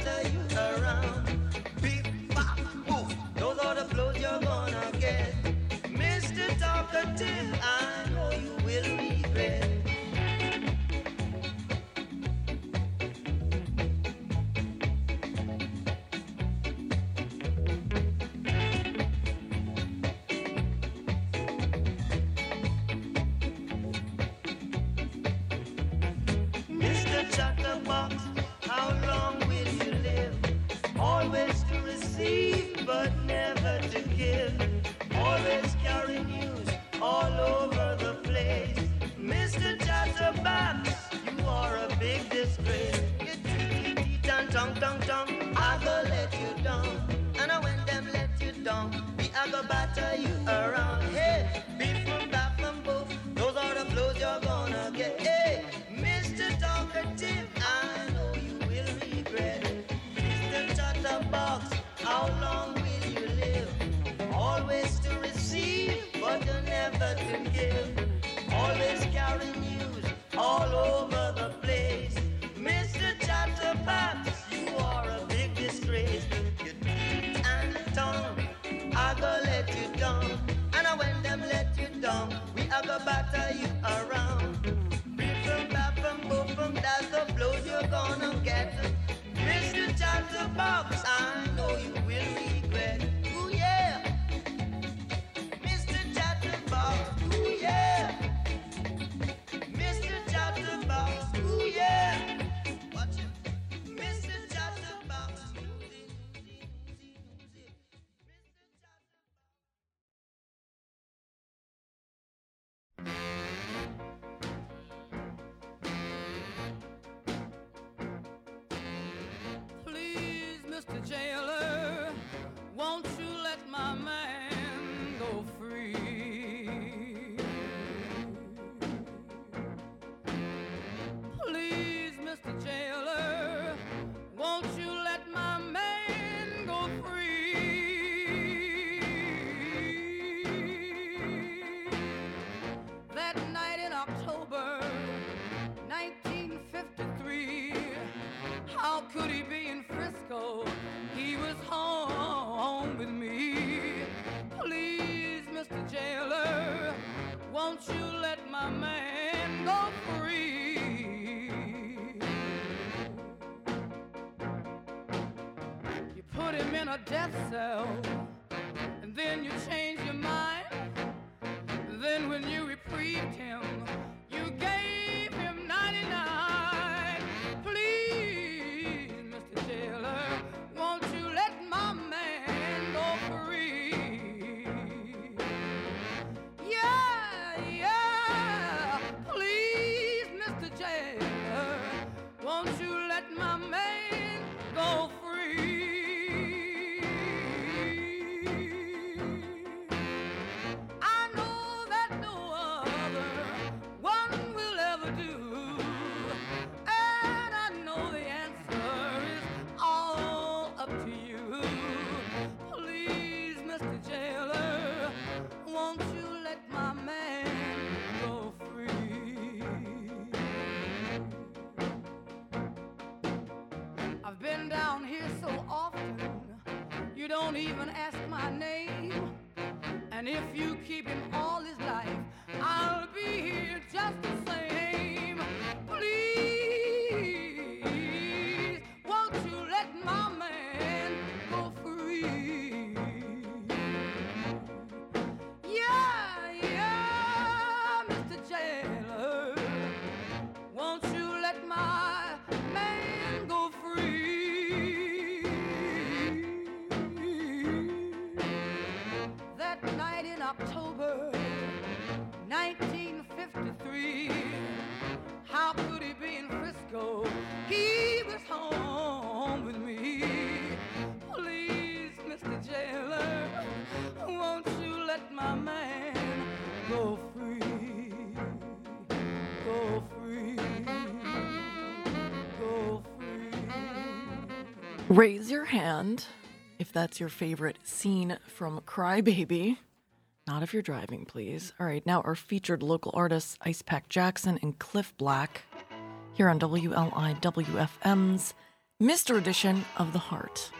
all over the place. Mr. Chatterbox, you are a big disgrace. You and tongue, tongue, tongue. I go let you down. And when them let you down, we I go batter you. still. Always carry news all over. Mm-hmm. Raise your hand if that's your favorite scene from Crybaby. Not if you're driving, please. All right, now our featured local artists, Ice Pack Jackson and Cliff Black, here on WLIWFM's Mr. Edition of the Heart.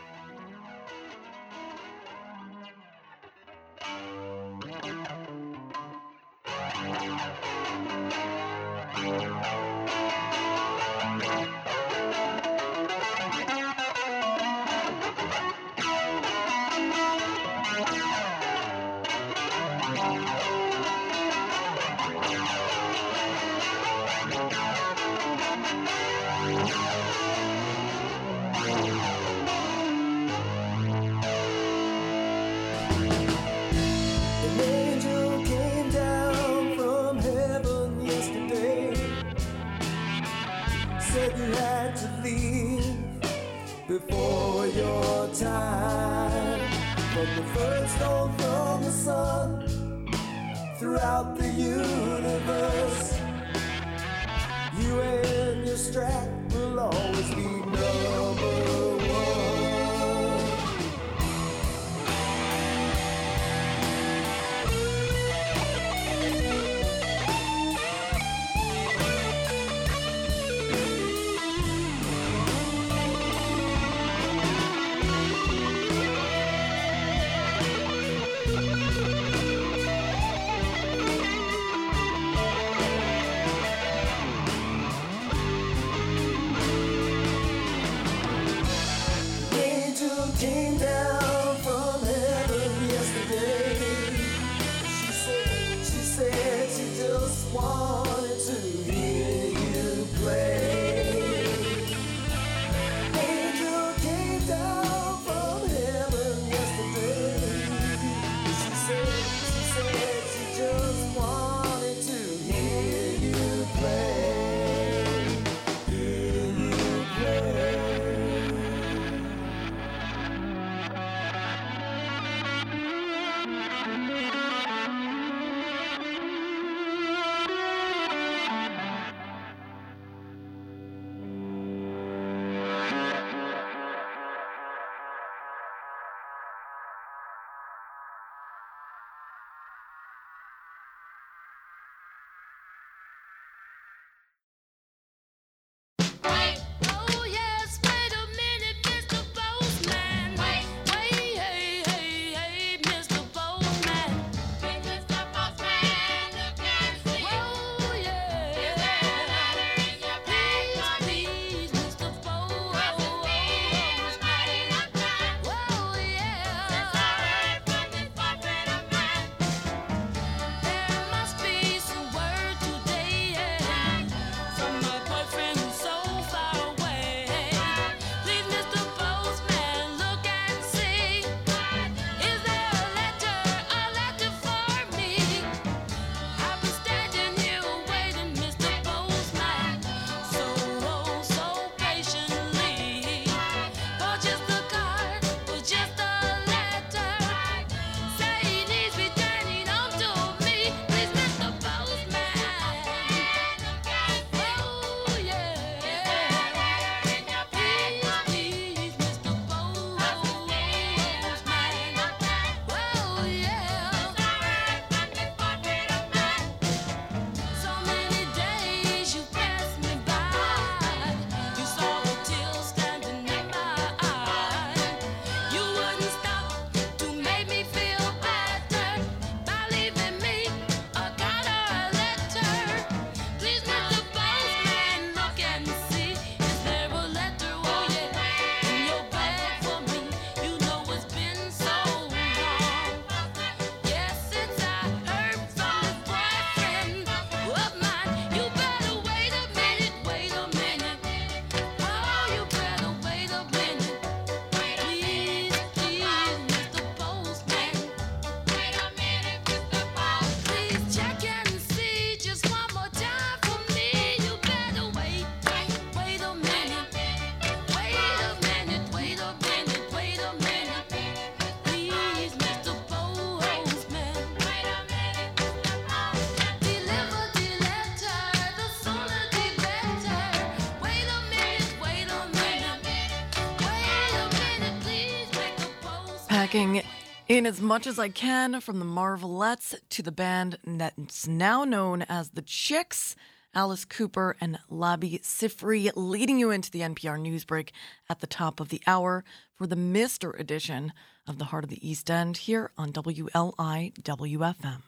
In as much as I can from the Marvelettes to the band that's now known as the Chicks. Alice Cooper and Labi Siffre leading you into the NPR Newsbreak at the top of the hour for the Mister edition of the Heart of the East End here on WLI WFM.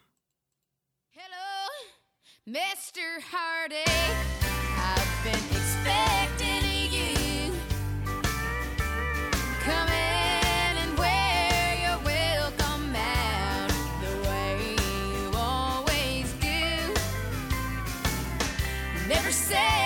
Hello, Mr. Hardy. Never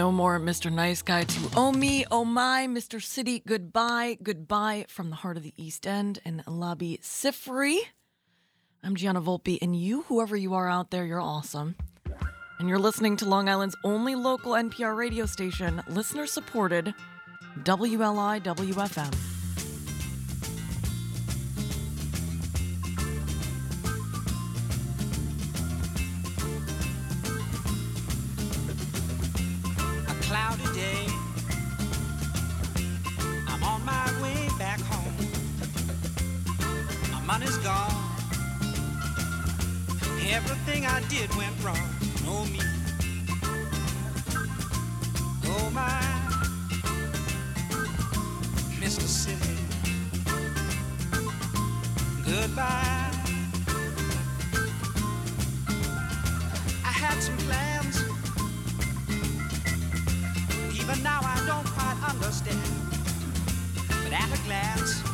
No More Mr. Nice Guy to Oh Me, Oh My, Mr. City, Goodbye, Goodbye from the heart of the East End and Labi Siffre. I'm Gianna Volpe, and you, whoever you are out there, you're awesome. And you're listening to Long Island's only local NPR radio station, listener supported, WLI WFM. Money's gone. Everything I did went wrong. Oh me. Oh my. Mr. City. Goodbye. I had some plans. Even now I don't quite understand. But at a glance,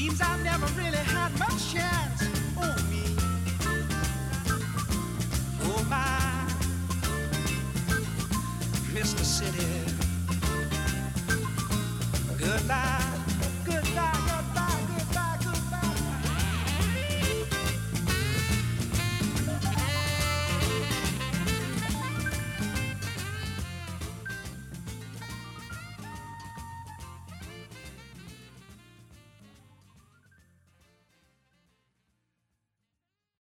seems I never really had much chance. Oh me, oh my, Mr. City. Goodbye.